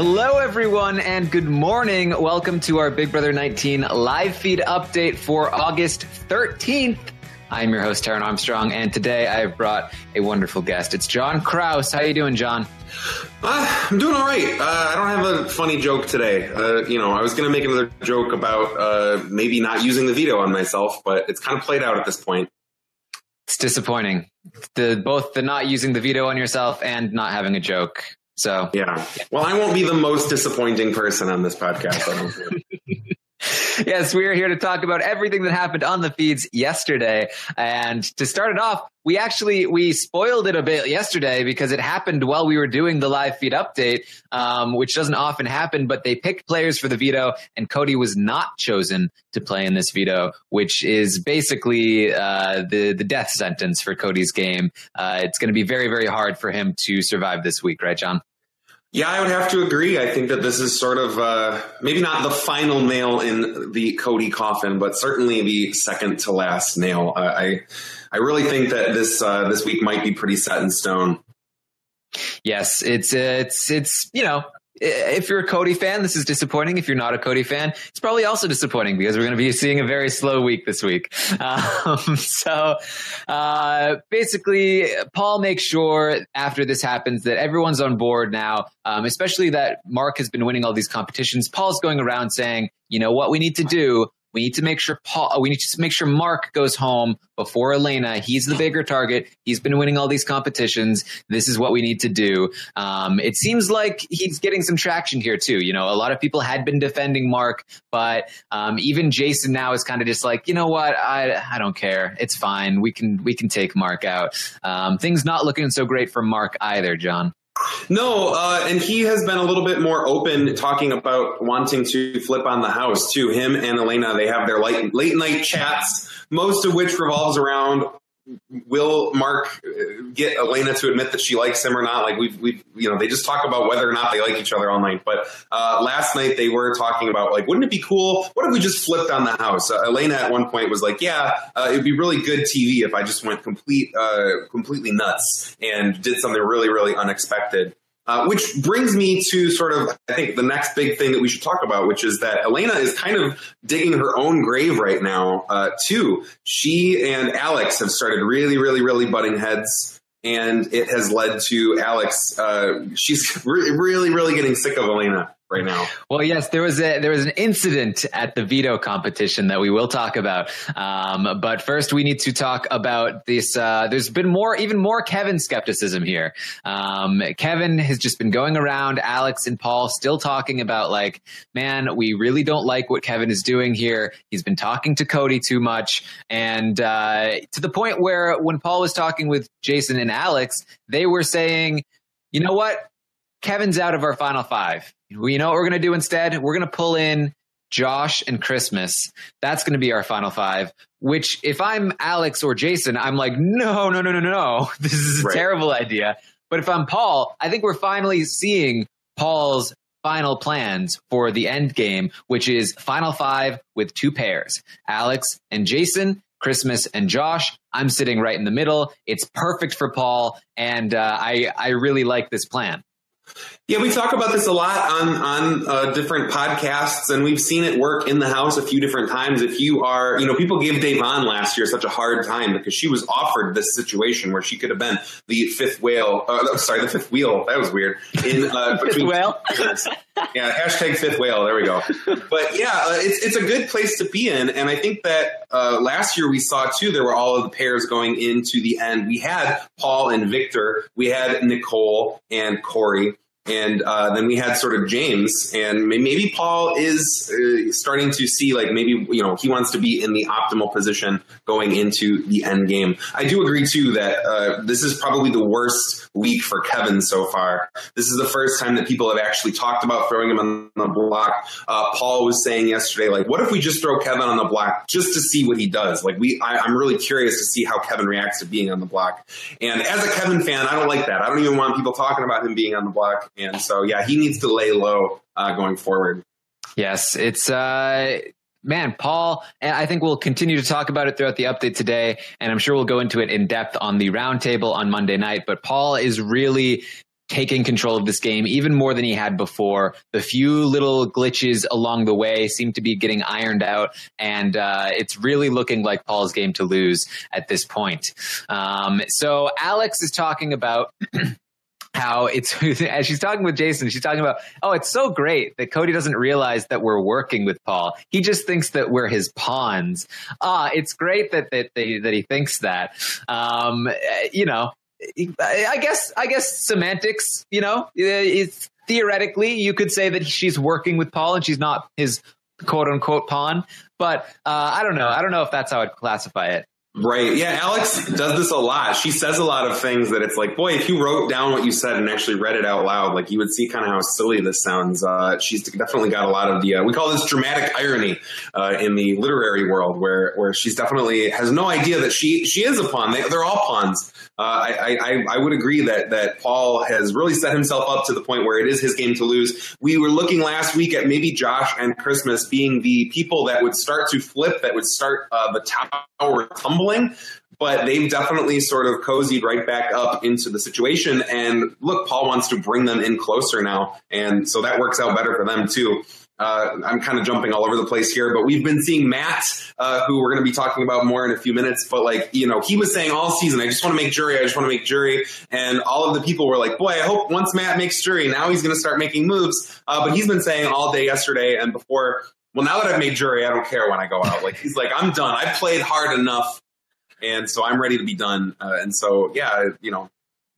Hello, everyone, and good morning. Welcome to our Big Brother 19 live feed update for August 13th. I'm your host, Taran Armstrong, and today I've brought a wonderful guest. It's John Kraus. How you doing, John? Uh, I'm doing all right. Uh, I don't have a funny joke today. Uh, you know, I was going to make another joke about uh, maybe not using the veto on myself, but it's kind of played out at this point. It's disappointing. The both the not using the veto on yourself and not having a joke. So yeah. Well, I won't be the most disappointing person on this podcast. I don't think. yes, we are here to talk about everything that happened on the feeds yesterday. And to start it off, we actually we spoiled it a bit yesterday because it happened while we were doing the live feed update, um, which doesn't often happen. But they picked players for the veto, and Cody was not chosen to play in this veto, which is basically uh, the the death sentence for Cody's game. Uh, it's going to be very very hard for him to survive this week, right, John? Yeah, I would have to agree. I think that this is sort of uh, maybe not the final nail in the Cody coffin, but certainly the second to last nail. Uh, I I really think that this uh, this week might be pretty set in stone. Yes, it's it's it's you know if you're a Cody fan, this is disappointing. If you're not a Cody fan, it's probably also disappointing because we're going to be seeing a very slow week this week. Um, so uh, basically, Paul makes sure after this happens that everyone's on board now, um, especially that Mark has been winning all these competitions. Paul's going around saying, you know what we need to do we need to make sure Paul. We need to make sure Mark goes home before Elena. He's the bigger target. He's been winning all these competitions. This is what we need to do. Um, it seems like he's getting some traction here too. You know, a lot of people had been defending Mark, but um, even Jason now is kind of just like, you know what? I I don't care. It's fine. We can we can take Mark out. Um, things not looking so great for Mark either, John. No, uh, and he has been a little bit more open talking about wanting to flip on the house too. Him and Elena, they have their late, late night chats, most of which revolves around will Mark uh, get Elena to admit that she likes him or not? Like we've, we've, you know, they just talk about whether or not they like each other all night. But uh, last night they were talking about like, wouldn't it be cool? What if we just flipped on the house? Uh, Elena at one point was like, yeah, uh, it'd be really good TV if I just went complete, uh, completely nuts and did something really, really unexpected. Uh, which brings me to sort of, I think, the next big thing that we should talk about, which is that Elena is kind of digging her own grave right now, uh, too. She and Alex have started really, really, really butting heads, and it has led to Alex. Uh, she's re- really, really getting sick of Elena right now. Well, yes, there was a there was an incident at the veto competition that we will talk about. Um, but first, we need to talk about this. Uh, there's been more, even more Kevin skepticism here. Um, Kevin has just been going around. Alex and Paul still talking about like, man, we really don't like what Kevin is doing here. He's been talking to Cody too much, and uh, to the point where when Paul was talking with Jason and Alex, they were saying, you know what? Kevin's out of our final five. You know what we're going to do instead? We're going to pull in Josh and Christmas. That's going to be our final five. Which, if I'm Alex or Jason, I'm like, no, no, no, no, no. This is a right. terrible idea. But if I'm Paul, I think we're finally seeing Paul's final plans for the end game, which is final five with two pairs Alex and Jason, Christmas and Josh. I'm sitting right in the middle. It's perfect for Paul. And uh, I, I really like this plan. Yeah, we talk about this a lot on on uh, different podcasts, and we've seen it work in the house a few different times. If you are, you know, people gave Da'Vonne last year such a hard time because she was offered this situation where she could have been the fifth whale. Uh, sorry, the fifth wheel. That was weird. In uh, fifth whale. yeah, hashtag fifth whale. There we go. But yeah, uh, it's it's a good place to be in, and I think that uh, last year we saw too. There were all of the pairs going into the end. We had Paul and Victor. We had Nicole and Corey and uh, then we had sort of James, and maybe Paul is uh, starting to see like maybe you know he wants to be in the optimal position going into the end game. I do agree too that uh, this is probably the worst week for Kevin so far. This is the first time that people have actually talked about throwing him on the block. Uh, Paul was saying yesterday, like, what if we just throw Kevin on the block just to see what he does? Like, we, I, I'm really curious to see how Kevin reacts to being on the block. And as a Kevin fan, I don't like that. I don't even want people talking about him being on the block. And so, yeah, he needs to lay low uh, going forward. Yes, it's uh, man, Paul, and I think we'll continue to talk about it throughout the update today, and I'm sure we'll go into it in depth on the roundtable on Monday night. But Paul is really taking control of this game even more than he had before. The few little glitches along the way seem to be getting ironed out, and uh, it's really looking like Paul's game to lose at this point. Um, so Alex is talking about. how it's as she's talking with Jason, she's talking about, oh, it's so great that Cody doesn't realize that we're working with Paul. He just thinks that we're his pawns. Ah, it's great that that that he, that he thinks that. Um, you know, I guess I guess semantics. You know, it's theoretically you could say that she's working with Paul and she's not his quote unquote pawn. But uh, I don't know. I don't know if that's how I'd classify it. Right. Yeah. Alex does this a lot. She says a lot of things that it's like, boy, if you wrote down what you said and actually read it out loud, like you would see kind of how silly this sounds. Uh, she's definitely got a lot of the, uh, we call this dramatic irony, uh, in the literary world where, where she's definitely has no idea that she, she is a pawn. They, they're all pawns. Uh, I, I, I would agree that, that Paul has really set himself up to the point where it is his game to lose. We were looking last week at maybe Josh and Christmas being the people that would start to flip, that would start, uh, the tower tumbling but they've definitely sort of cozied right back up into the situation. And look, Paul wants to bring them in closer now. And so that works out better for them too. Uh, I'm kind of jumping all over the place here, but we've been seeing Matt, uh, who we're going to be talking about more in a few minutes. But like, you know, he was saying all season, I just want to make jury. I just want to make jury. And all of the people were like, boy, I hope once Matt makes jury, now he's going to start making moves. Uh, but he's been saying all day yesterday and before, well, now that I've made jury, I don't care when I go out. Like, he's like, I'm done. I played hard enough and so I'm ready to be done. Uh, and so, yeah, you know,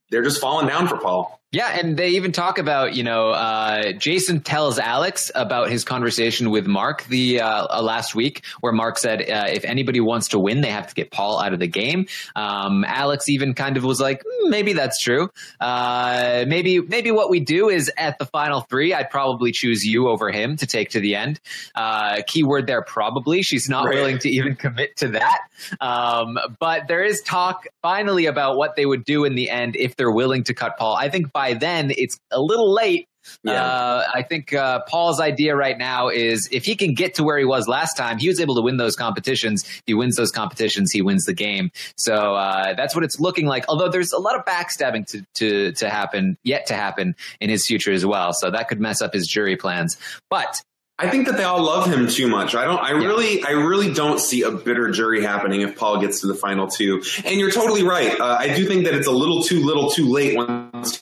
they're just falling down for Paul. Yeah, and they even talk about you know uh, Jason tells Alex about his conversation with Mark the uh, uh, last week, where Mark said uh, if anybody wants to win, they have to get Paul out of the game. Um, Alex even kind of was like, mm, maybe that's true. Uh, maybe maybe what we do is at the final three, I'd probably choose you over him to take to the end. Uh, keyword there, probably. She's not right. willing to even commit to that. Um, but there is talk finally about what they would do in the end if they're willing to cut Paul. I think by then it's a little late. Yeah. Uh, I think uh, Paul's idea right now is if he can get to where he was last time, he was able to win those competitions. If he wins those competitions, he wins the game. So uh, that's what it's looking like. Although there's a lot of backstabbing to, to to happen yet to happen in his future as well. So that could mess up his jury plans. But I think that they all love him too much. I don't. I yeah. really, I really don't see a bitter jury happening if Paul gets to the final two. And you're totally right. Uh, I do think that it's a little too little, too late once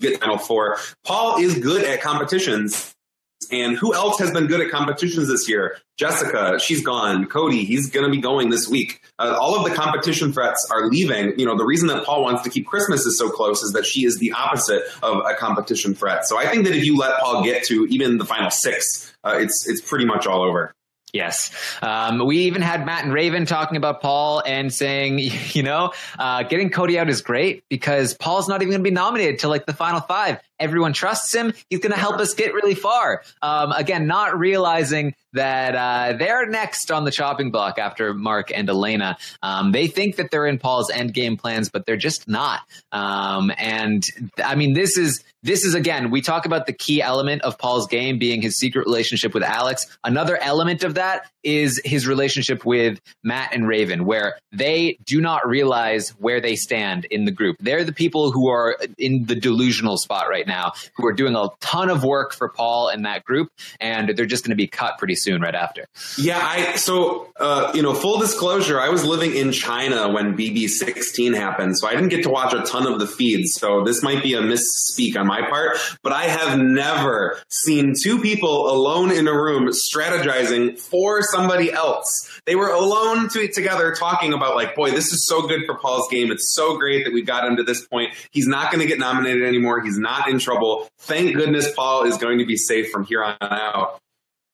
get final four. Paul is good at competitions. And who else has been good at competitions this year? Jessica, she's gone. Cody, he's going to be going this week. Uh, all of the competition threats are leaving. You know, the reason that Paul wants to keep Christmas is so close is that she is the opposite of a competition threat. So I think that if you let Paul get to even the final six, uh, it's it's pretty much all over. Yes. Um, we even had Matt and Raven talking about Paul and saying, you know, uh, getting Cody out is great because Paul's not even going to be nominated to like the final five. Everyone trusts him. He's going to help us get really far. Um, again, not realizing that uh, they're next on the chopping block after Mark and Elena. Um, they think that they're in Paul's end game plans, but they're just not. Um, and I mean, this is this is again, we talk about the key element of Paul's game being his secret relationship with Alex. Another element of that is his relationship with Matt and Raven, where they do not realize where they stand in the group. They're the people who are in the delusional spot right now who are doing a ton of work for Paul and that group, and they're just going to be cut pretty soon right after. Yeah, I so uh, you know, full disclosure, I was living in China when BB16 happened, so I didn't get to watch a ton of the feeds. So this might be a misspeak on my part, but I have never seen two people alone in a room strategizing for somebody else. They were alone to, together talking about like, boy, this is so good for Paul's game. It's so great that we got him to this point. He's not going to get nominated anymore. He's not in trouble. Thank goodness Paul is going to be safe from here on out.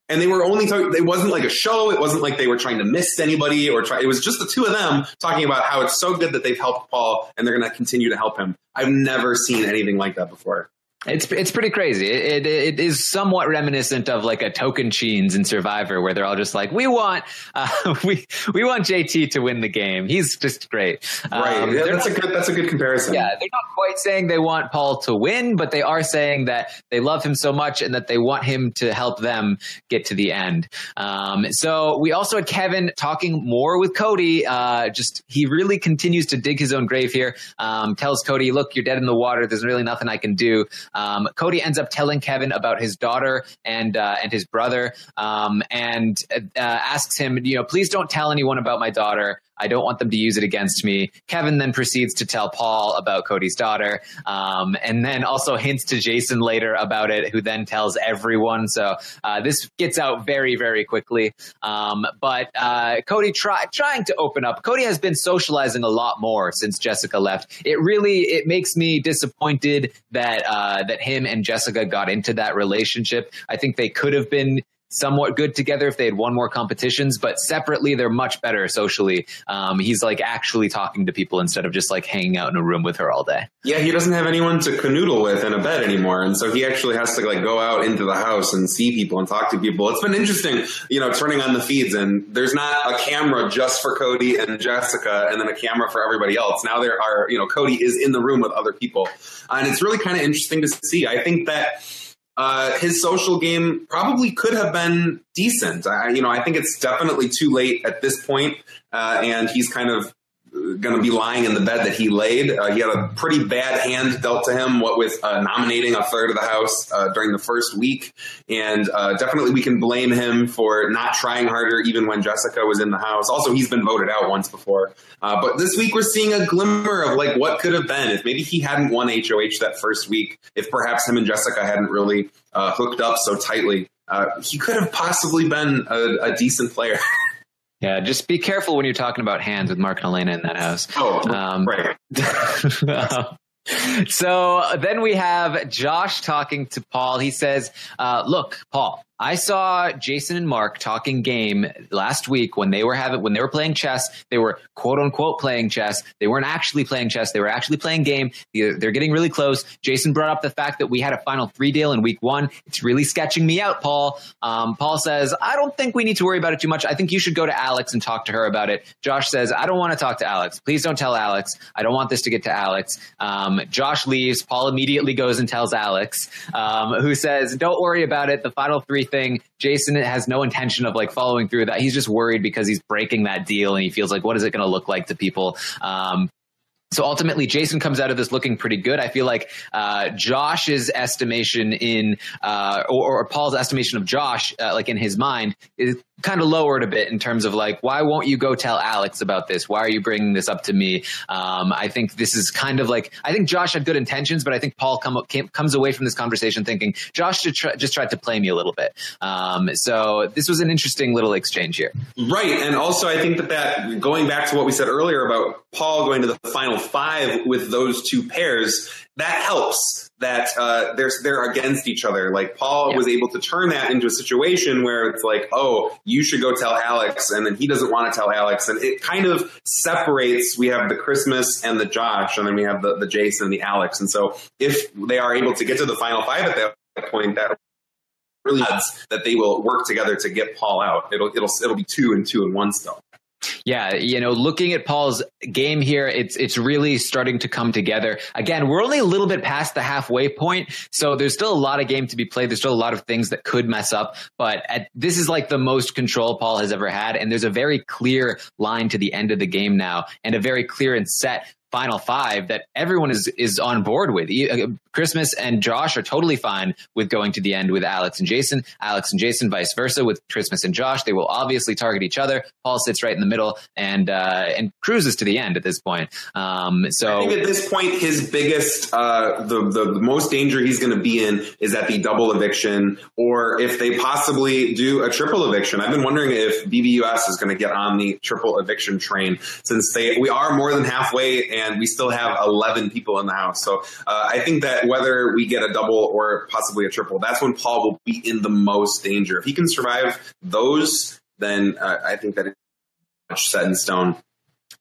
And they were only talking it wasn't like a show. It wasn't like they were trying to miss anybody or try it was just the two of them talking about how it's so good that they've helped paul and they're going to continue to help him. I've never seen anything like that before it's it's pretty crazy. It, it, it is somewhat reminiscent of like a Tocantins in Survivor, where they're all just like, "We want uh, we we want JT to win the game. He's just great." Right. Um, yeah, that's not, a good that's a good comparison. Yeah, they're not quite saying they want Paul to win, but they are saying that they love him so much and that they want him to help them get to the end. Um, so we also had Kevin talking more with Cody. Uh, just he really continues to dig his own grave here. Um, tells Cody, "Look, you're dead in the water. There's really nothing I can do." Um, Cody ends up telling Kevin about his daughter and uh, and his brother, um, and uh, asks him, you know, please don't tell anyone about my daughter. I don't want them to use it against me. Kevin then proceeds to tell Paul about Cody's daughter, um, and then also hints to Jason later about it, who then tells everyone. So uh, this gets out very, very quickly. Um, but uh, Cody try, trying to open up. Cody has been socializing a lot more since Jessica left. It really it makes me disappointed that uh, that him and Jessica got into that relationship. I think they could have been somewhat good together if they had won more competitions, but separately they're much better socially. Um, he's like actually talking to people instead of just like hanging out in a room with her all day. Yeah, he doesn't have anyone to canoodle with in a bed anymore, and so he actually has to like go out into the house and see people and talk to people. It's been interesting, you know, turning on the feeds and there's not a camera just for Cody and Jessica, and then a camera for everybody else. Now there are, you know, Cody is in the room with other people, and it's really kind of interesting to see. I think that uh, his social game probably could have been decent. I, you know, I think it's definitely too late at this point, uh, and he's kind of going to be lying in the bed that he laid. Uh, he had a pretty bad hand dealt to him, what with uh, nominating a third of the House uh, during the first week. And uh, definitely we can blame him for not trying harder even when Jessica was in the House. Also, he's been voted out once before. Uh, but this week we're seeing a glimmer of like what could have been if maybe he hadn't won HOH that first week, if perhaps him and Jessica hadn't really uh, hooked up so tightly. he could have possibly been a, a decent player. Yeah, just be careful when you're talking about hands with Mark and Elena in that house. Oh, um, right. so then we have Josh talking to Paul. He says, uh, "Look, Paul, I saw Jason and Mark talking game last week when they were having when they were playing chess. They were quote unquote playing chess. They weren't actually playing chess. They were actually playing game. They're getting really close. Jason brought up the fact that we had a final three deal in week one. It's really sketching me out, Paul. Um, Paul says, I don't think we need to worry about it too much. I think you should go to Alex and talk to her about it. Josh says, I don't want to talk to Alex. Please don't tell Alex. I don't want this to get to Alex. Um, Josh leaves. Paul immediately goes and tells Alex, um, who says, Don't worry about it. The final three thing. Jason has no intention of like following through that. He's just worried because he's breaking that deal and he feels like, what is it going to look like to people? Um, so ultimately, Jason comes out of this looking pretty good. I feel like uh, Josh's estimation in, uh, or, or, Paul's estimation of Josh, uh, like in his mind, is kind of lowered a bit in terms of like, why won't you go tell Alex about this? Why are you bringing this up to me? Um, I think this is kind of like, I think Josh had good intentions, but I think Paul come, came, comes away from this conversation thinking Josh try, just tried to play me a little bit. Um, so this was an interesting little exchange here. Right. And also, I think that that going back to what we said earlier about Paul going to the final five with those two pairs, that helps that uh, they're they're against each other. Like Paul yeah. was able to turn that into a situation where it's like, oh, you should go tell Alex, and then he doesn't want to tell Alex, and it kind of separates. We have the Christmas and the Josh, and then we have the the Jason and the Alex, and so if they are able to get to the final five at that point, that really adds that they will work together to get Paul out. It'll it'll it'll be two and two and one still. Yeah, you know, looking at Paul's game here, it's it's really starting to come together. Again, we're only a little bit past the halfway point, so there's still a lot of game to be played. There's still a lot of things that could mess up, but at, this is like the most control Paul has ever had, and there's a very clear line to the end of the game now, and a very clear and set final five that everyone is is on board with. Uh, Christmas and Josh are totally fine with going to the end with Alex and Jason. Alex and Jason, vice versa, with Christmas and Josh. They will obviously target each other. Paul sits right in the middle and uh, and cruises to the end at this point. Um, so at this point, his biggest, uh, the, the the most danger he's going to be in is at the double eviction, or if they possibly do a triple eviction. I've been wondering if BBUS is going to get on the triple eviction train since they we are more than halfway and we still have 11 people in the house. So uh, I think that whether we get a double or possibly a triple, that's when Paul will be in the most danger. If he can survive those, then uh, I think that it's set in stone.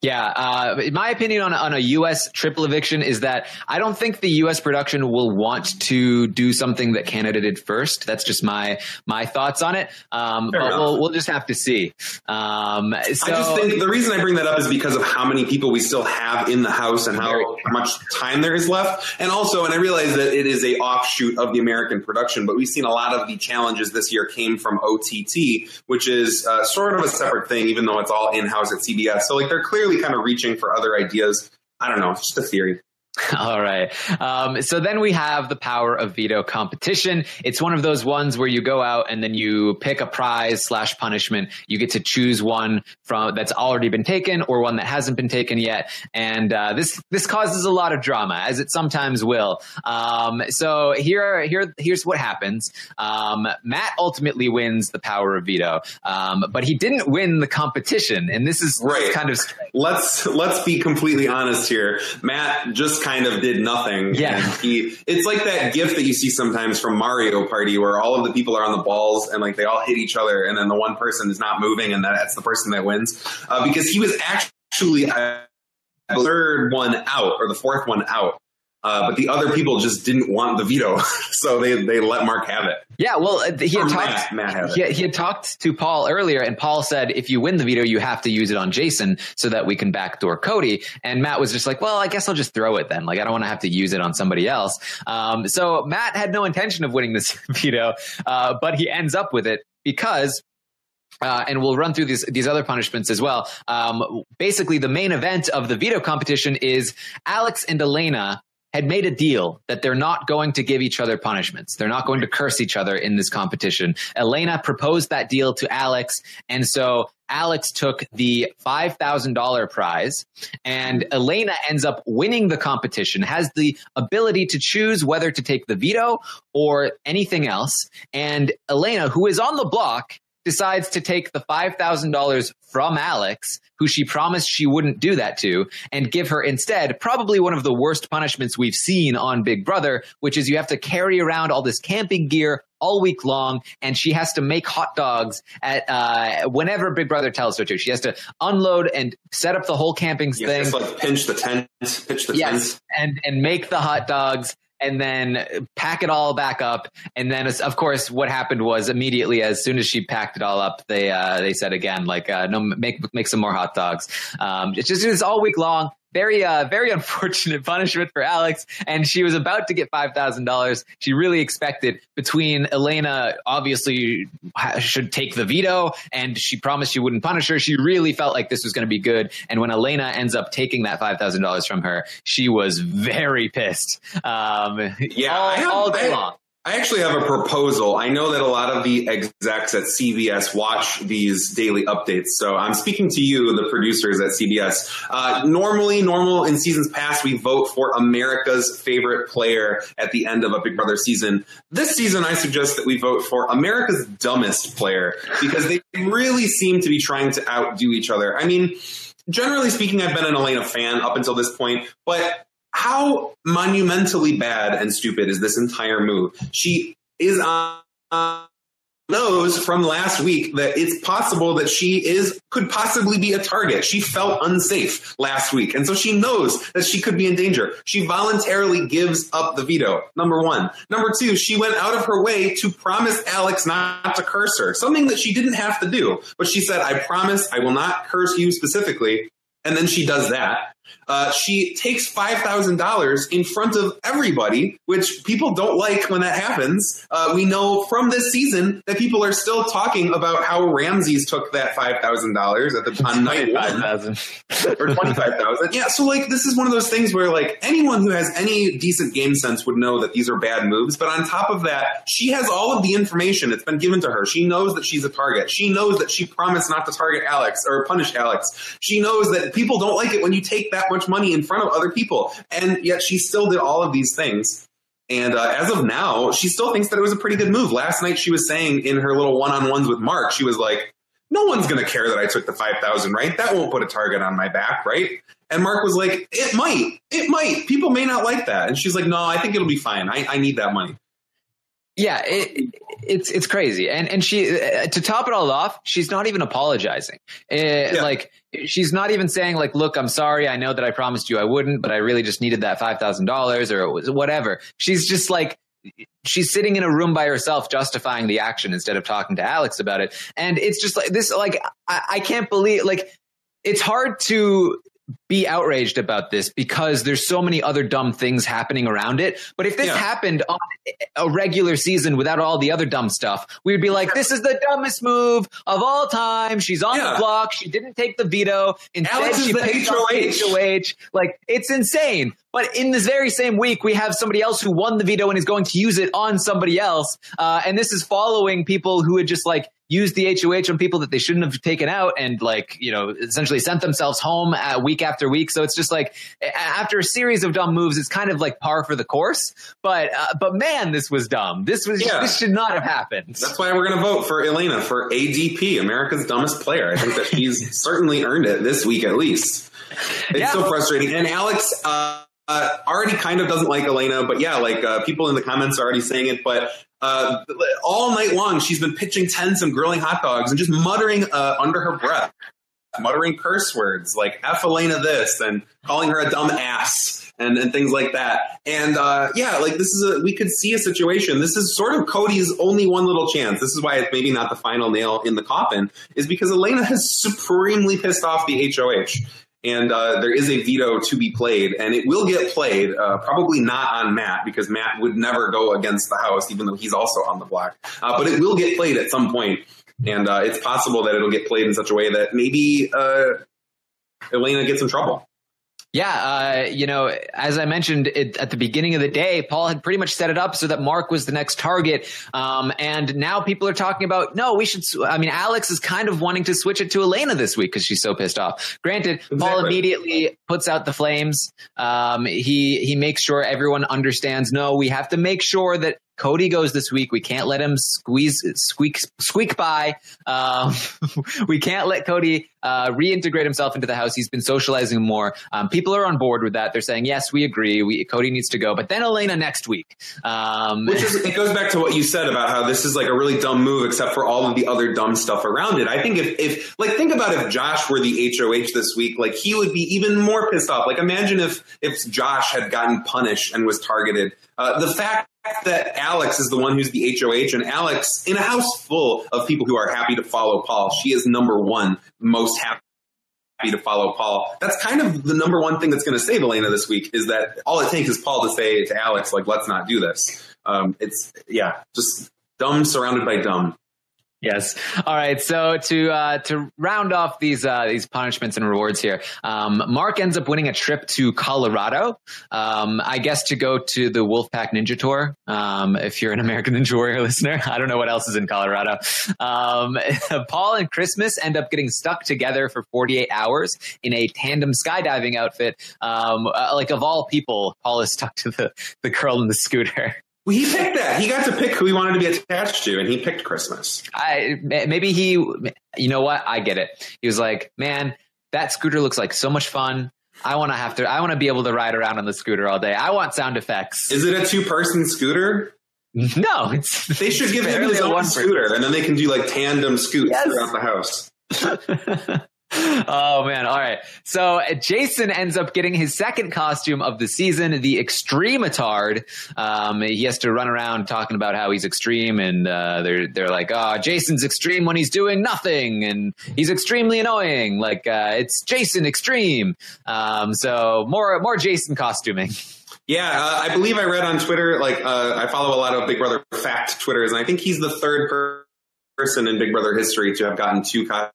Yeah, uh, my opinion on, on a U.S. triple eviction is that I don't think the U.S. production will want to do something that Canada did first. That's just my my thoughts on it. Um, but we'll, we'll just have to see. Um, so, I just think the reason I bring that up is because of how many people we still have in the house and how much time there is left, and also, and I realize that it is a offshoot of the American production, but we've seen a lot of the challenges this year came from OTT, which is uh, sort of a separate thing, even though it's all in house at CBS. So like they're clearly clearly kind of reaching for other ideas. I don't know, just a theory. All right. Um, so then we have the power of veto competition. It's one of those ones where you go out and then you pick a prize slash punishment. You get to choose one from that's already been taken or one that hasn't been taken yet. And uh, this this causes a lot of drama, as it sometimes will. Um, so here here here's what happens. Um, Matt ultimately wins the power of veto, um, but he didn't win the competition, and this is right. kind of let's let's be completely honest here. Matt just kind of did nothing. Yeah. And he, it's like that gif that you see sometimes from Mario Party where all of the people are on the balls and like they all hit each other and then the one person is not moving and that's the person that wins. Uh, because he was actually a third one out or the fourth one out. Uh, but the other people just didn't want the veto, so they they let Mark have it. Yeah, well, uh, he had Or talked. Matt, Matt he, he had talked to Paul earlier, and Paul said, "If you win the veto, you have to use it on Jason so that we can backdoor Cody." And Matt was just like, "Well, I guess I'll just throw it then. Like, I don't want to have to use it on somebody else." Um, so Matt had no intention of winning this veto, uh, but he ends up with it because uh, and we'll run through these these other punishments as well. Um, basically, the main event of the veto competition is Alex and Elena had made a deal that they're not going to give each other punishments. They're not going to curse each other in this competition. Elena proposed that deal to Alex, and so Alex took the $5,000 prize and Elena ends up winning the competition, has the ability to choose whether to take the veto or anything else. And Elena, who is on the block, decides to take the $5,000 from Alex, who she promised she wouldn't do that to, and give her instead probably one of the worst punishments we've seen on Big Brother, which is you have to carry around all this camping gear all week long, and she has to make hot dogs at uh, whenever Big Brother tells her to. She has to unload and set up the whole camping thing. like pinch the tent, pitch the Yes, tent. and and make the hot dogs and then pack it all back up. And then, of course, what happened was immediately as soon as she packed it all up, they uh, they said again like, uh, no, make make some more hot dogs. Um, it's just it's all week long. Very, uh, very unfortunate punishment for Alex. And she was about to get five thousand dollars. She really expected between Elena, obviously should take the veto, and she promised she wouldn't punish her. She really felt like this was going to be good. And when Elena ends up taking that five thousand dollars from her, she was very pissed. Um, Yeah, all, I all day long. I actually have a proposal. I know that a lot of the execs at CBS watch these daily updates. So I'm speaking to you, the producers at CBS. Uh, normally, normal in seasons past, we vote for America's favorite player at the end of a Big Brother season. This season, I suggest that we vote for America's dumbest player because they really seem to be trying to outdo each other. I mean, generally speaking, I've been an Elena fan up until this point, but how monumentally bad and stupid is this entire move? She is on knows from last week that it's possible that she is could possibly be a target. She felt unsafe last week, and so she knows that she could be in danger. She voluntarily gives up the veto. Number one. Number two, she went out of her way to promise Alex not to curse her, something that she didn't have to do. But she said, "I promise I will not curse you specifically." And then she does that. Uh, she takes five thousand dollars in front of everybody, which people don't like when that happens. Uh, we know from this season that people are still talking about how Ramses took that five thousand dollars at the on night one or twenty five thousand. Yeah, so like this is one of those things where like anyone who has any decent game sense would know that these are bad moves. But on top of that, she has all of the information that's been given to her. She knows that she's a target. She knows that she promised not to target Alex or punish Alex. She knows that people don't like it when you take that much money in front of other people, and yet she still did all of these things. And uh, as of now, she still thinks that it was a pretty good move. Last night, she was saying in her little one-on-ones with Mark, she was like, "No one's going to care that I took the five thousand, right? That won't put a target on my back, right?" And Mark was like, "It might, it might. People may not like that." And she's like, "No, I think it'll be fine. I, I need that money." Yeah, it, it's it's crazy, and and she uh, to top it all off, she's not even apologizing. Uh, Yeah. Like she's not even saying like, "Look, I'm sorry. I know that I promised you I wouldn't, but I really just needed that five thousand dollars or whatever." She's just like she's sitting in a room by herself justifying the action instead of talking to Alex about it, and it's just like this. Like I, I can't believe like it's hard to be outraged about this because there's so many other dumb things happening around it. But if this Yeah. happened on a regular season without all the other dumb stuff, we'd be like, this is the dumbest move of all time. She's on Yeah. the block. She didn't take the veto. Instead, Alex she picked up HOH. HOH. Like, it's insane. But in this very same week, we have somebody else who won the veto and is going to use it on somebody else. Uh, and this is following people who had just like used the HOH on people that they shouldn't have taken out and like, you know, essentially sent themselves home uh, week after week. So it's just like after a series of dumb moves, it's kind of like par for the course. But, uh, but man, this was dumb. This was, Yeah. this should not have happened. That's why we're going to vote for Elena for ADP, America's dumbest player. I think that she's certainly earned it this week at least. It's Yeah. so frustrating. And Alex uh, uh, already kind of doesn't like Elena, but yeah, like uh, people in the comments are already saying it. But uh, all night long, she's been pitching tents and grilling hot dogs and just muttering uh, under her breath, muttering curse words like "f Elena this" and calling her a dumb ass and, and things like that. And uh, yeah, like this is a we could see a situation. This is sort of Cody's only one little chance. This is why it's maybe not the final nail in the coffin, is because Elena has supremely pissed off the HOH. And uh, there is a veto to be played, and it will get played. Uh, probably not on Matt because Matt would never go against the House, even though he's also on the block. Uh, but it will get played at some point, and uh, it's possible that it'll get played in such a way that maybe uh, Elena gets in trouble. Yeah, uh, you know, as I mentioned it, at the beginning of the day, Paul had pretty much set it up so that Mark was the next target. Um, and now people are talking about, no, we should. sw- I mean, Alex is kind of wanting to switch it to Elena this week because she's so pissed off. Granted, Paul immediately puts out the flames. Um, he he makes sure everyone understands. No, we have to make sure that Cody goes this week. We can't let him squeeze, squeak, squeak by. Um, we can't let Cody uh, reintegrate himself into the house. He's been socializing more. Um, people are on board with that. They're saying, yes, we agree. We, Cody needs to go. But then Elena next week. Um, Which is, it goes back to what you said about how this is like a really dumb move, except for all of the other dumb stuff around it. I think if, if like, think about if Josh were the HOH this week, like he would be even more pissed off. Like, imagine if, if Josh had gotten punished and was targeted. Uh, the fact that Alex is the one who's the HOH and Alex in a house full of people who are happy to follow Paul, she is number one most happy to follow Paul. That's kind of the number one thing that's going to save Elena this week is that all it takes is Paul to say to Alex, like, let's not do this. Um, it's, yeah, just dumb surrounded by dumb. Yes. All right. So to uh, to round off these uh, these punishments and rewards here, um, Mark ends up winning a trip to Colorado. Um, I guess to go to the Wolfpack Ninja Tour. Um, if you're an American Ninja Warrior listener, I don't know what else is in Colorado. Um, Paul and Christmas end up getting stuck together for 48 hours in a tandem skydiving outfit. Um, uh, like of all people, Paul is stuck to the the girl in the scooter. Well, he picked that. He got to pick who he wanted to be attached to, and he picked Christmas. I maybe he, you know what? I get it. He was like, man, that scooter looks like so much fun. I want to have to. I want to be able to ride around on the scooter all day. I want sound effects. Is it a two person scooter? no, it's They should give him his a own scooter, and then they can do like tandem scoots Yes. throughout the house. oh man! All right. So Jason ends up getting his second costume of the season, the Extremitard. Um, he has to run around talking about how he's extreme, and uh, they're they're like, "Oh, Jason's extreme when he's doing nothing, and he's extremely annoying." Like uh, it's Jason Extreme. Um, so more more Jason costuming. Yeah, uh, I believe I read on Twitter. Like, uh, I follow a lot of Big Brother fact Twitters, and I think he's the third per- person in Big Brother history to have gotten two costumes.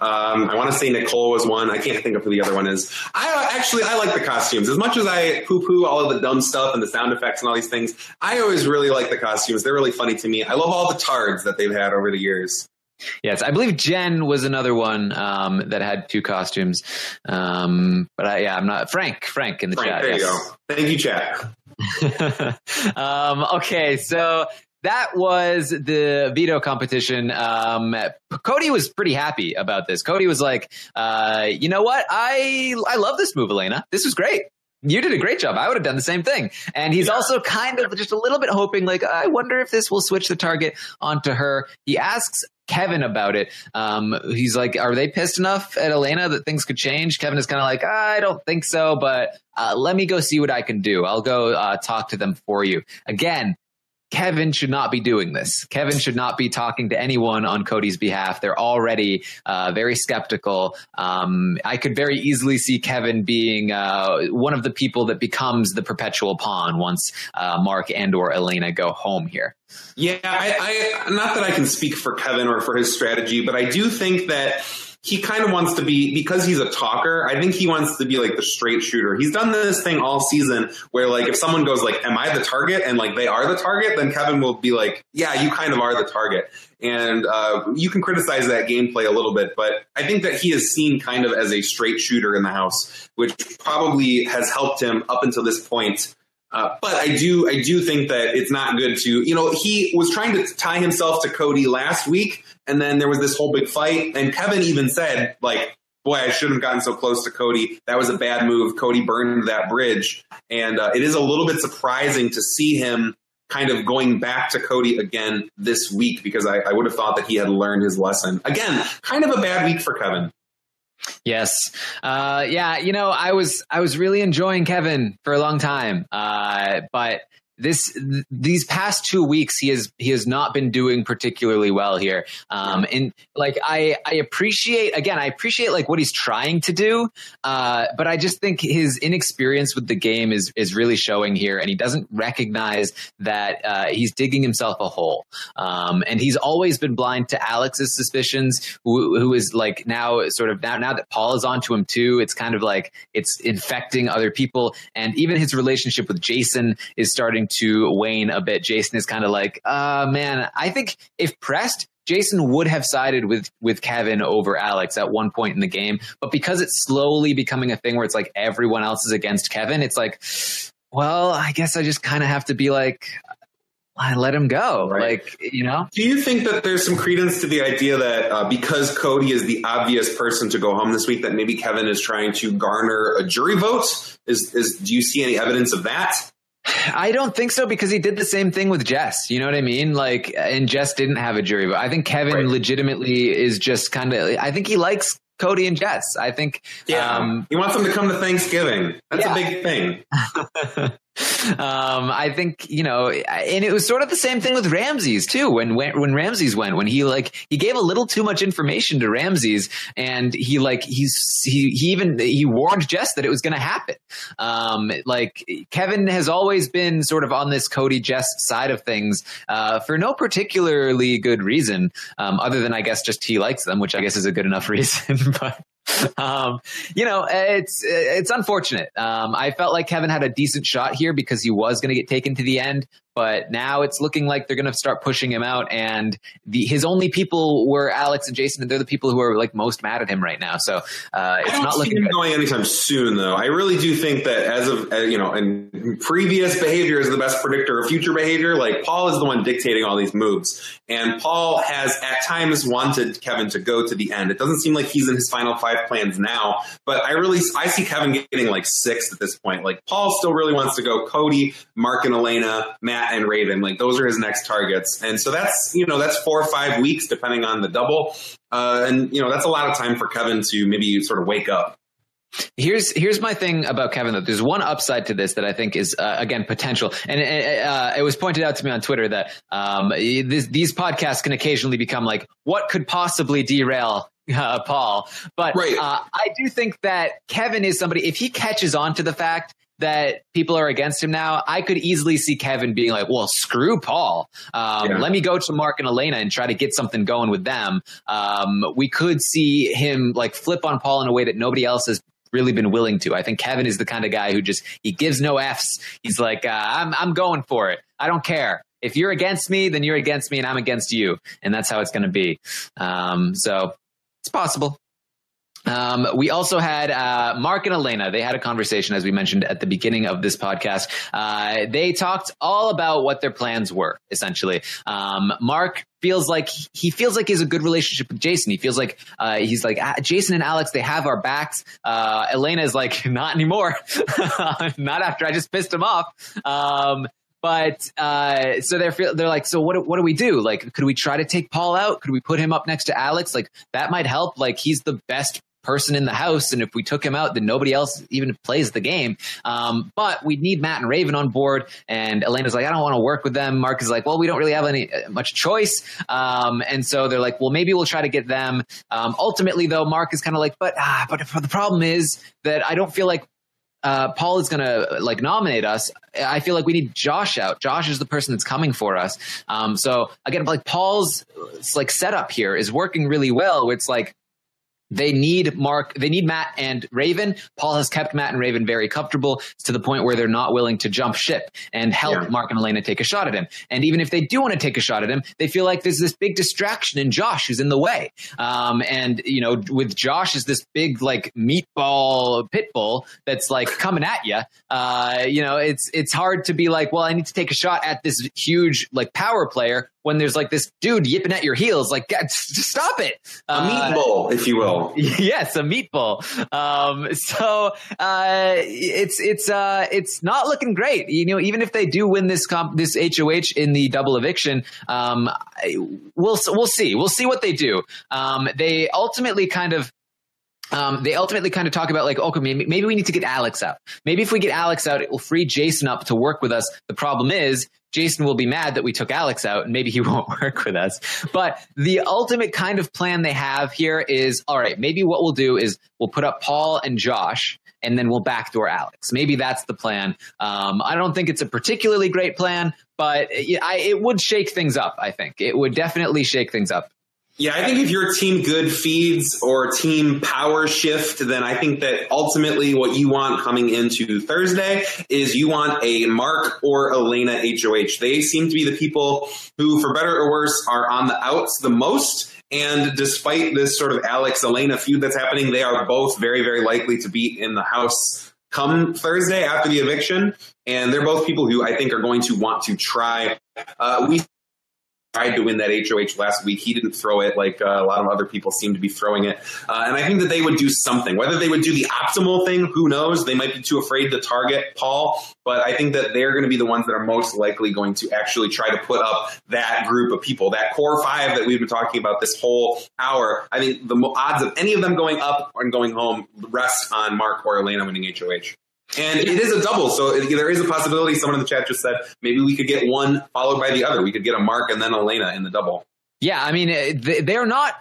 Um, I want to say Nicole was one. I can't think of who the other one is. I actually I like the costumes as much as I poo poo all of the dumb stuff and the sound effects and all these things. I always really like the costumes. They're really funny to me. I love all the tards that they've had over the years. Yes, I believe Jen was another one um, that had two costumes. Um, but I, yeah, I'm not Frank. Frank in the Frank, chat. There yes. you go. Thank you, chat. um, okay, so that was the veto competition. Um, Cody was pretty happy about this. Cody was like, uh, "You know what? I I love this move, Elena. This was great." You did a great job. I would have done the same thing. And he's also kind of just a little bit hoping, like, I wonder if this will switch the target onto her. He asks Kevin about it. Um, he's like, "Are they pissed enough at Elena that things could change?" Kevin is kind of like, "I don't think so, but uh, let me go see what I can do. I'll go uh, talk to them for you." Again, Kevin should not be doing this. Kevin should not be talking to anyone on Cody's behalf. They're already uh, very skeptical. Um, I could very easily see Kevin being uh, one of the people that becomes the perpetual pawn once uh, Mark and or Elena go home here. Yeah, I, I not that I can speak for Kevin or for his strategy, but I do think that he kind of wants to be because he's a talker. I think he wants to be like the straight shooter. He's done this thing all season where like if someone goes like, "Am I the target?" and like they are the target, then Kevin will be like, "Yeah, you kind of are the target." And uh, you can criticize that gameplay a little bit, but I think that he is seen kind of as a straight shooter in the house, which probably has helped him up until this point. Uh, but I do, I do think that it's not good to, you know, he was trying to tie himself to Cody last week, and then there was this whole big fight, and Kevin even said, like, boy, I shouldn't have gotten so close to Cody. That was a bad move. Cody burned that bridge, and uh, it is a little bit surprising to see him kind of going back to Cody again this week because I, I would have thought that he had learned his lesson. Again, kind of a bad week for Kevin. Yes. Uh, yeah. You know, I was, I was really enjoying Kevin for a long time. Uh, but this, th- these past two weeks, he has, he has not been doing particularly well here. Um, and like, I, I appreciate, again, I appreciate like what he's trying to do. Uh, but I just think his inexperience with the game is, is really showing here. And he doesn't recognize that, uh, he's digging himself a hole. Um, and he's always been blind to Alex's suspicions, who, who is like now sort of now, now that Paul is onto him too, it's kind of like it's infecting other people. And even his relationship with Jason is starting to wane a bit. Jason is kind of like, uh, man, I think if pressed, Jason would have sided with with Kevin over Alex at one point in the game, but because it's slowly becoming a thing where it's like everyone else is against Kevin, it's like, well, I guess I just kind of have to be like, I let him go, Right. like you know. Do you think that there's some credence to the idea that uh, because Cody is the obvious person to go home this week, that maybe Kevin is trying to garner a jury vote? Is is do you see any evidence of that? I don't think so because he did the same thing with Jess. You know what I mean? Like, and Jess didn't have a jury, but I think Kevin Right. legitimately is just kind of. I think he likes Cody and Jess. I think. Um, he wants them to come to Thanksgiving. That's Yeah. a big thing. um, I think you know, and it was sort of the same thing with Ramses too. When when when Ramses went, when he like he gave a little too much information to Ramses, and he like he's he he even he warned Jess that it was going to happen. Um, like Kevin has always been sort of on this Cody Jess side of things uh, for no particularly good reason, um, other than I guess just he likes them, which I guess is a good enough reason, but um, you know, it's it's unfortunate. Um, I felt like Kevin had a decent shot here because he was going to get taken to the end, but now it's looking like they're going to start pushing him out, and the his only people were Alex and Jason, and they're the people who are like most mad at him right now. So uh, it's not looking going anytime soon, though. I really do think that as of uh, you know, and previous behavior is the best predictor of future behavior. Like Paul is the one dictating all these moves, and Paul has at times wanted Kevin to go to the end. It doesn't seem like he's in his final five plans now, but I really I see Kevin getting like sixth at this point. Like Paul still really wants to go Cody, Mark and Elena, Matt and Raven. Like those are his next targets, and so that's you know that's four or five weeks depending on the double. Uh, and you know that's a lot of time for Kevin to maybe sort of wake up. Here's here's my thing about Kevin though. There's one upside to this that I think is uh, again potential, and uh, it was pointed out to me on Twitter that um, this, these podcasts can occasionally become like, what could possibly derail uh, Paul? But Right. uh, I do think that Kevin is somebody. If he catches on to the fact that people are against him now, I could easily see Kevin being like, "Well, screw Paul. Um, Yeah. Let me go to Mark and Elena and try to get something going with them." Um, we could see him like flip on Paul in a way that nobody else has really been willing to. I think Kevin is the kind of guy who just he gives no f's. He's like, uh, "I'm I'm going for it. I don't care." If you're against me, then you're against me, and I'm against you, and that's how it's going to be. Um, so it's possible. Um, we also had uh, Mark and Elena. They had a conversation, as we mentioned at the beginning of this podcast. Uh, they talked all about what their plans were. Essentially, um, Mark feels like he feels like he has a good relationship with Jason. He feels like uh, he's like "Ah, Jason and Alex. They have our backs. Uh, Elena is like not anymore. not after I just pissed him off. Um, but uh, so they're they're like, so what? What do we do? Like, could we try to take Paul out? Could we put him up next to Alex? Like that might help. Like he's the best person in the house, and if we took him out, then nobody else even plays the game. Um, but we need Matt and Raven on board. And Elena's like, I don't want to work with them. Mark is like, well, we don't really have any uh, much choice. Um, and so they're like, well, maybe we'll try to get them. Um, ultimately, though, Mark is kind of like, but ah, but the problem is that I don't feel like uh, Paul is going to like nominate us. I feel like we need Josh out. Josh is the person that's coming for us. Um, so again, like Paul's like setup here is working really well. It's like they need Mark, they need Matt and Raven. Paul has kept Matt and Raven very comfortable to the point where they're not willing to jump ship and help Yeah. Mark and Elena take a shot at him. And even if they do want to take a shot at him, they feel like there's this big distraction in Josh who's in the way. Um, and you know, with Josh is this big like meatball pit bull that's like coming at you. Uh, you know, it's it's hard to be like, well, I need to take a shot at this huge like power player when there's like this dude yipping at your heels. Like, God, stop it. A Uh, meat bowl, if you will. yes, a meatball. Um, so uh, it's it's uh, it's not looking great. You know, even if they do win this comp, this HOH in the double eviction, um, we'll we'll see. We'll see what they do. Um, they ultimately kind of. Um, they ultimately kind of talk about like, okay, maybe, we need to get Alex out. Maybe if we get Alex out, it will free Jason up to work with us. The problem is Jason will be mad that we took Alex out and maybe he won't work with us. But the ultimate kind of plan they have here is, all right, maybe what we'll do is we'll put up Paul and Josh and then we'll backdoor Alex. Maybe that's the plan. Um, I don't think it's a particularly great plan, but it, I, it would shake things up. I think it would definitely shake things up. Yeah, I think if your team good feeds or team power shift, then I think that ultimately what you want coming into Thursday is you want a Mark or Elena HOH. They seem to be the people who, for better or worse, are on the outs the most. And despite this sort of Alex Elena feud that's happening, they are both very, very likely to be in the house come Thursday after the eviction. And they're both people who I think are going to want to try. Uh, we tried to win that HOH last week. He didn't throw it like uh, a lot of other people seem to be throwing it. Uh, and I think that they would do something. Whether they would do the optimal thing, who knows? They might be too afraid to target Paul. But I think that they're going to be the ones that are most likely going to actually try to put up that group of people, that core five that we've been talking about this whole hour. I think the odds of any of them going up and going home rest on Mark or Elena winning HOH. And it is a double, so it, there is a possibility. Someone in the chat just said maybe we could get one followed by the other. We could get a Mark and then Elena in the double. Yeah, I mean, eh, they- they're not.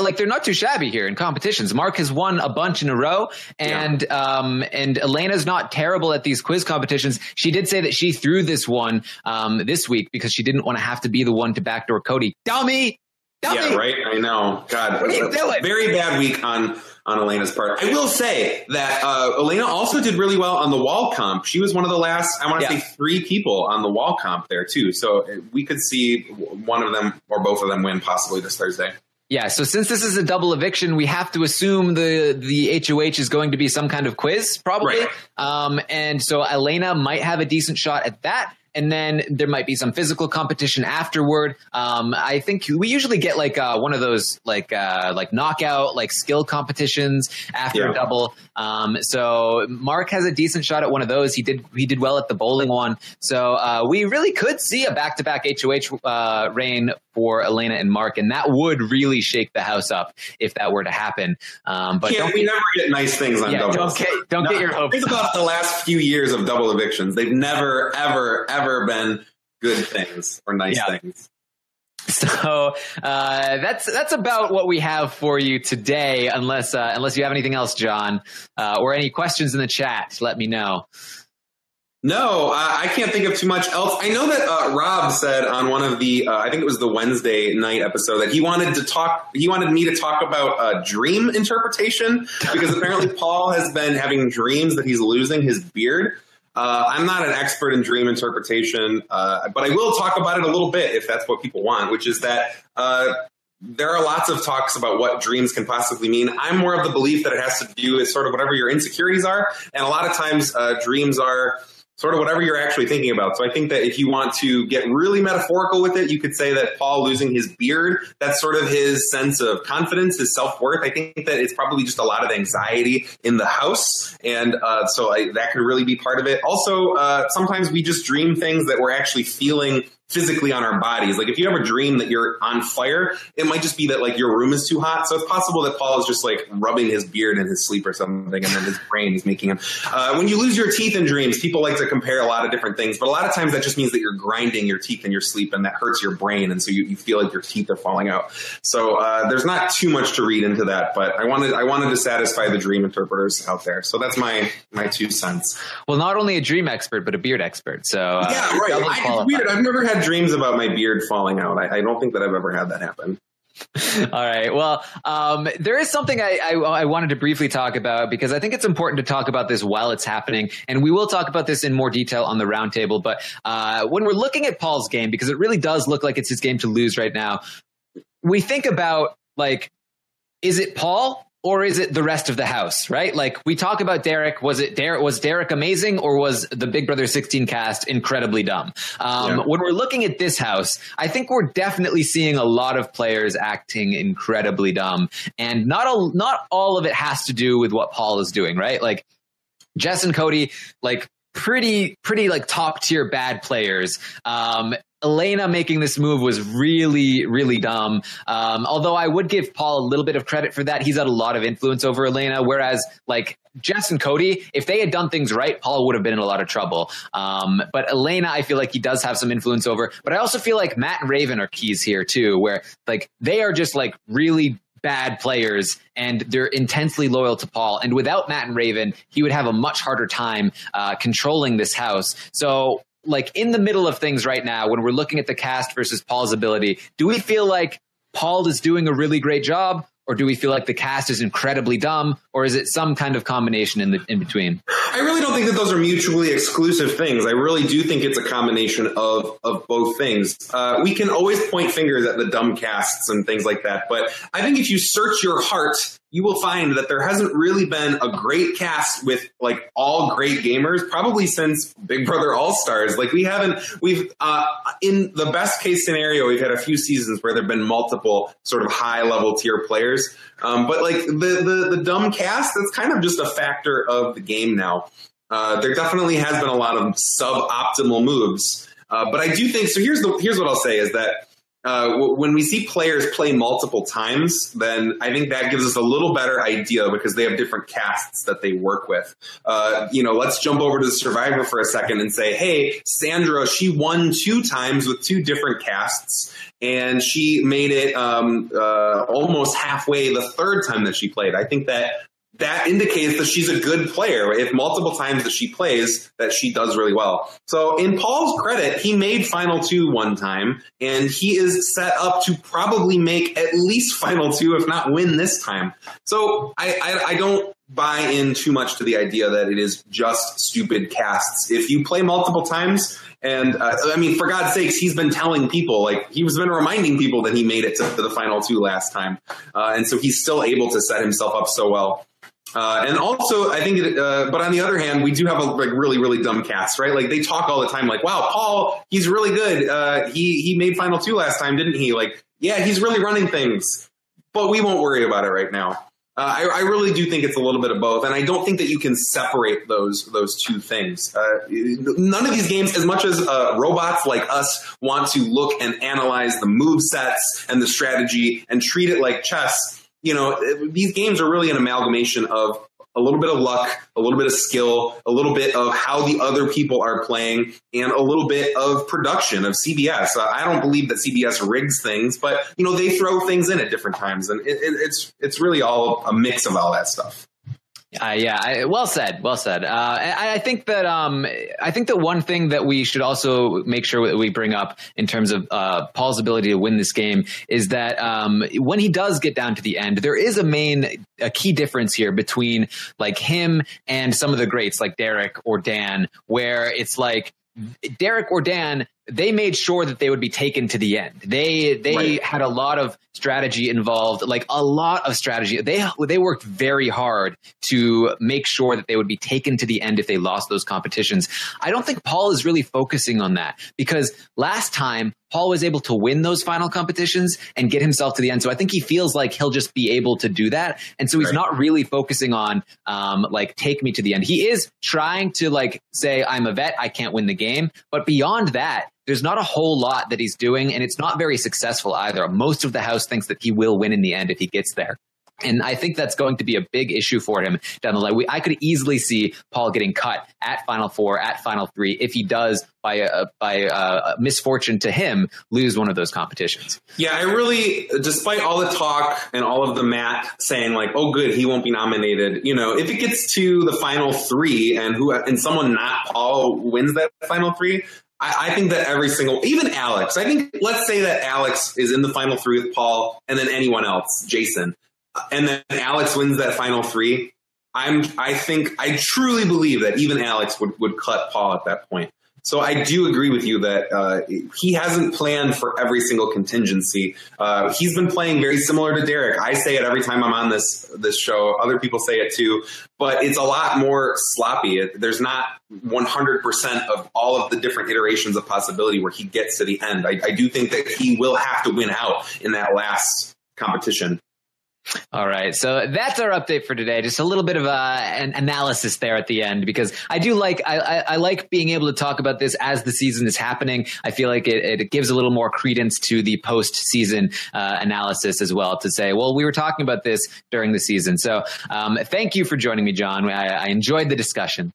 Like they're not too shabby here in competitions. Mark has won a bunch in a row, and um, and Elena's not terrible at these quiz competitions. She did say that she threw this one um, this week because she didn't want to have to be the one to backdoor Cody. Dummy, dummy. Yeah, right. I know. God, What are you doing? Very bad week on on Elena's part. I will say that uh, Elena also did really well on the wall comp. She was one of the last, I want to Yeah. say, three people on the wall comp there too. So uh, we could see one of them or both of them win possibly this Thursday. Yeah, so since this is a double eviction, we have to assume the the HOH is going to be some kind of quiz, probably. Right. Um, and so Elena might have a decent shot at that. And then there might be some physical competition afterward. Um, I think we usually get like uh, one of those like uh, like knockout like skill competitions after Yeah. a double. Um, so Mark has a decent shot at one of those. He did he did well at the bowling one. So uh, we really could see a back to back HOH uh, reign for Elena and Mark, and that would really shake the house up if that were to happen. Um, but don't we never get nice things on Yeah, doubles. don't get- don't get your hopes Think about the last few years of double evictions. They've never, ever, ever been good things or nice Yeah. things. So uh, that's that's about what we have for you today. Unless uh, unless you have anything else, John, uh, or any questions in the chat, let me know. No, I, I can't think of too much else. I know that uh, Rob said on one of the, uh, I think it was the Wednesday night episode, that he wanted to talk. He wanted me to talk about uh, dream interpretation because apparently Paul has been having dreams that he's losing his beard. Uh, I'm not an expert in dream interpretation, uh, but I will talk about it a little bit if that's what people want, which is that uh, there are lots of talks about what dreams can possibly mean. I'm more of the belief that it has to do with sort of whatever your insecurities are, and a lot of times uh, dreams are sort of whatever you're actually thinking about. So I think that if you want to get really metaphorical with it, you could say that Paul losing his beard, that's sort of his sense of confidence, his self worth. I think that it's probably just a lot of anxiety in the house. And uh, so I, that could really be part of it. Also, uh, sometimes we just dream things that we're actually feeling physically on our bodies. Like if you have a dream that you're on fire, it might just be that like your room is too hot. So it's possible that Paul is just like rubbing his beard in his sleep or something, and then his brain is making him. Uh, when you lose your teeth in dreams, people like to compare a lot of different things, but a lot of times that just means that you're grinding your teeth in your sleep, and that hurts your brain, and so you, you feel like your teeth are falling out. So uh, there's not too much to read into that, but I wanted I wanted to satisfy the dream interpreters out there. So that's my my two cents. Well, not only a dream expert, but a beard expert. So uh, Yeah, right. I, it's weird. I've never had dreams about my beard falling out. I, I don't think that I've ever had that happen. All right. Well, um, there is something I, I, I wanted to briefly talk about because I think it's important to talk about this while it's happening, and we will talk about this in more detail on the roundtable. But uh, when we're looking at Paul's game, because it really does look like it's his game to lose right now, we think about like, is it Paul? Or is it the rest of the house, right? Like we talk about Derek. Was it Derek? Was Derek amazing, or was the Big Brother 16 cast incredibly dumb? Um, Yeah. When we're looking at this house, I think we're definitely seeing a lot of players acting incredibly dumb, and not all not all of it has to do with what Paul is doing, right? Like Jess and Cody, like pretty pretty like top tier bad players. Um, Elena making this move was really really dumb. Um, although I would give Paul a little bit of credit for that. He's had a lot of influence over Elena, whereas like Jess and Cody, if they had done things right, Paul would have been in a lot of trouble. Um, but Elena, I feel like he does have some influence over. But I also feel like Matt and Raven are keys here too, where like they are just like really bad players and they're intensely loyal to Paul. And without Matt and Raven, he would have a much harder time uh, controlling this house. So, like in the middle of things right now, when we're looking at the cast versus Paul's ability, do we feel like Paul is doing a really great job? Or do we feel like the cast is incredibly dumb, or is it some kind of combination in the in between? I really don't think that those are mutually exclusive things. I really do think it's a combination of of both things. Uh, we can always point fingers at the dumb casts and things like that, but I think if you search your heart, you will find that there hasn't really been a great cast with like all great gamers probably since Big Brother All Stars. Like we haven't, we've uh, in the best case scenario, we've had a few seasons where there've been multiple sort of high level tier players. Um, but like the, the the dumb cast, that's kind of just a factor of the game now. Uh, there definitely has been a lot of suboptimal moves, uh, but I do think so. Here's the here's what I'll say is that uh, when we see players play multiple times, then I think that gives us a little better idea because they have different casts that they work with. Uh, you know, let's jump over to the Survivor for a second and say, hey, Sandra, she won two times with two different casts, and she made it um, uh, almost halfway the third time that she played. I think that that indicates that she's a good player. If multiple times that she plays, that she does really well. So, in Paul's credit, he made Final Two one time, and he is set up to probably make at least Final Two, if not win this time. So, I, I, I don't buy in too much to the idea that it is just stupid casts. If you play multiple times, and uh, I mean, for God's sakes, he's been telling people, like, he's been reminding people that he made it to, to the final two last time. Uh, and so he's still able to set himself up so well. Uh, and also, I think, it, uh, but on the other hand, we do have a like really, really dumb cast, right? Like they talk all the time, like, "Wow, Paul, he's really good. Uh, he he made Final Two last time, didn't he?" Like, yeah, he's really running things, but we won't worry about it right now. Uh, I, I, really do think it's a little bit of both, and I don't think that you can separate those those two things. Uh, none of these games, as much as uh, robots like us want to look and analyze the move sets and the strategy and treat it like chess, you know, these games are really an amalgamation of a little bit of luck, a little bit of skill, a little bit of how the other people are playing, and a little bit of production of CBS. Uh, I don't believe that CBS rigs things, but you know they throw things in at different times, and it, it, it's it's really all a mix of all that stuff. Uh, yeah, I, well said, well said. Uh, I, I, think that um, I think that one thing that we should also make sure that we bring up in terms of uh, Paul's ability to win this game is that um, when he does get down to the end, there is a main, a key difference here between like him and some of the greats like Derek or Dan, where it's like Derek or Dan they made sure that they would be taken to the end. They they right. had a lot of strategy involved, like a lot of strategy. They they worked very hard to make sure that they would be taken to the end if they lost those competitions. I don't think Paul is really focusing on that because last time Paul was able to win those final competitions and get himself to the end. So I think he feels like he'll just be able to do that. And so he's right. not really focusing on um, like take me to the end. He is trying to like say I'm a vet, I can't win the game, but beyond that, there's not a whole lot that he's doing, and it's not very successful either. Most of the House thinks that he will win in the end if he gets there. And I think that's going to be a big issue for him down the line. We, I could easily see Paul getting cut at Final Four, at Final Three, if he does, by a, by a misfortune to him, lose one of those competitions. Yeah, I really, despite all the talk and all of the Matt saying like, "Oh, good, he won't be nominated." You know, if it gets to the Final Three and who and someone not Paul wins that Final Three, I, I, think that every single, even Alex, I think, let's say that Alex is in the final three with Paul and then anyone else, Jason, uh, and then Alex wins that final three. I'm, I think, I truly believe that even Alex would, would cut Paul at that point. So I do agree with you that uh, he hasn't planned for every single contingency. Uh, he's been playing very similar to Derek. I say it every time I'm on this this show. Other people say it too, but it's a lot more sloppy. It, there's not 100% of all of the different iterations of possibility where he gets to the end. I, I do think that he will have to win out in that last competition. All right. So that's our update for today. Just a little bit of uh, an analysis there at the end because I do like I, I, like being able to talk about this as the season is happening. I feel like it, it gives a little more credence to the post season uh, analysis as well to say, well, we were talking about this during the season. So um, thank you for joining me, John. I, I enjoyed the discussion.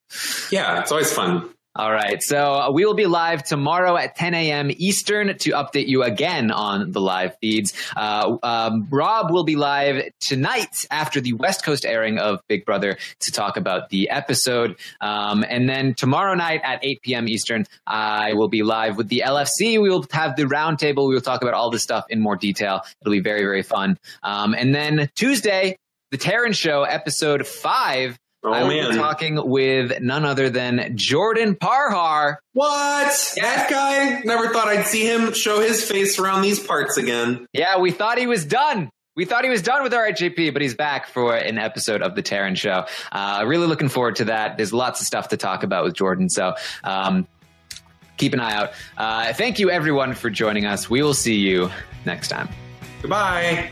Yeah, it's always fun. All right. So we will be live tomorrow at 10 a.m. Eastern to update you again on the live feeds. Uh, um, Rob will be live tonight after the West Coast airing of Big Brother to talk about the episode. Um, and then tomorrow night at 8 p.m. Eastern, I will be live with the LFC. We will have the roundtable. We will talk about all this stuff in more detail. It'll be very, very fun. Um, and then Tuesday, the Taran Show, episode five Oh, I will man. be talking with none other than Jordan Parhar. What? That guy? Never thought I'd see him show his face around these parts again. Yeah, we thought he was done. We thought he was done with our RHAP, but he's back for an episode of the Taran Show. Uh, really looking forward to that. There's lots of stuff to talk about with Jordan. So, um, keep an eye out. Uh, thank you, everyone, for joining us. We will see you next time. Goodbye.